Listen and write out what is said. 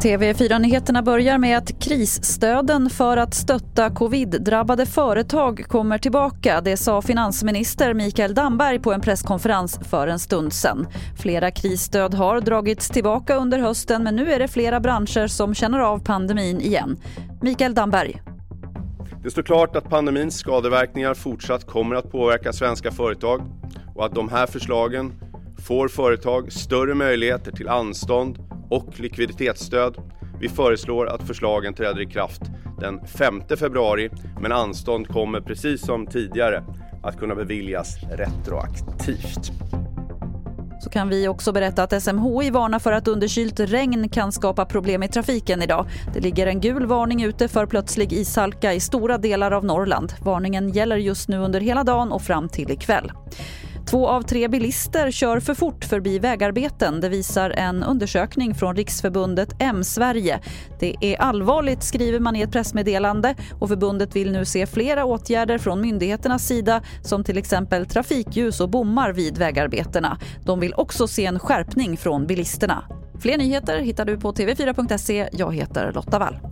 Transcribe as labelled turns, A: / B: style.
A: TV4-nyheterna börjar med att krisstöden för att stötta covid-drabbade företag kommer tillbaka. Det sa finansminister Mikael Damberg på en presskonferens för en stund sedan. Flera krisstöd har dragits tillbaka under hösten men nu är det flera branscher som känner av pandemin igen. Mikael Damberg.
B: Det står klart att pandemins skadeverkningar fortsatt kommer att påverka svenska företag och att de här förslagen får företag större möjligheter till anstånd och likviditetsstöd. Vi föreslår att förslagen träder i kraft den 5 februari men anstånd kommer precis som tidigare att kunna beviljas retroaktivt.
A: Så kan vi också berätta att SMHI varnar för att underkylt regn kan skapa problem i trafiken idag. Det ligger en gul varning ute för plötslig ishalka i stora delar av Norrland. Varningen gäller just nu under hela dagen och fram till ikväll. Två av tre bilister kör för fort förbi vägarbeten. Det visar en undersökning från Riksförbundet M-Sverige. Det är allvarligt, skriver man i ett pressmeddelande. och Förbundet vill nu se flera åtgärder från myndigheternas sida som till exempel trafikljus och bommar vid vägarbetena. De vill också se en skärpning från bilisterna. Fler nyheter hittar du på tv4.se. Jag heter Lotta Wall.